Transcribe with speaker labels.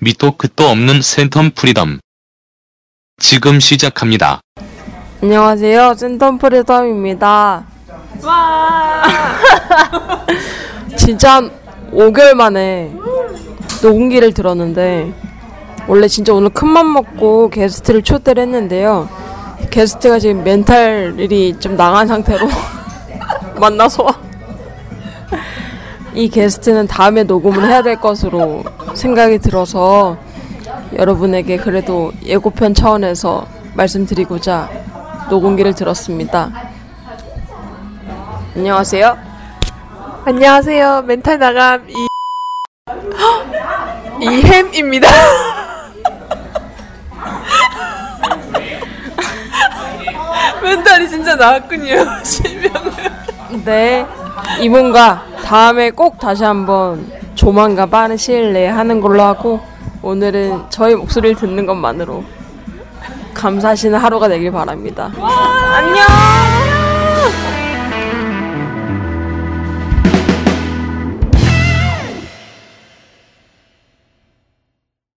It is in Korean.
Speaker 1: 밑도 끝도 없는 센텀 프리덤. 지금 시작합니다.
Speaker 2: 안녕하세요. 센텀 프리덤입니다.
Speaker 3: 와.
Speaker 2: 진짜 한 5개월 만에 녹음기를 들었는데 원래 진짜 오늘 큰맘 먹고 게스트를 초대를 했는데요. 게스트가 지금 멘탈이 좀 나간 상태로 만나서 이 게스트는 다음에 녹음을 해야 될 것으로 생각이 들어서 여러분에게 그래도 예고편 차원에서 말씀드리고자 녹음기를 들었습니다. 안녕하세요.
Speaker 3: 안녕하세요. 멘탈 나감 이 이햄입니다. 멘탈이 진짜 나왔군요. 실명을.
Speaker 2: 네, 이분과 다음에 꼭 다시 한번 조만간 빠른 시일 내에 하는 걸로 하고 오늘은 저희 목소리를 듣는 것만으로 감사하시는 하루가 되길 바랍니다. 안녕.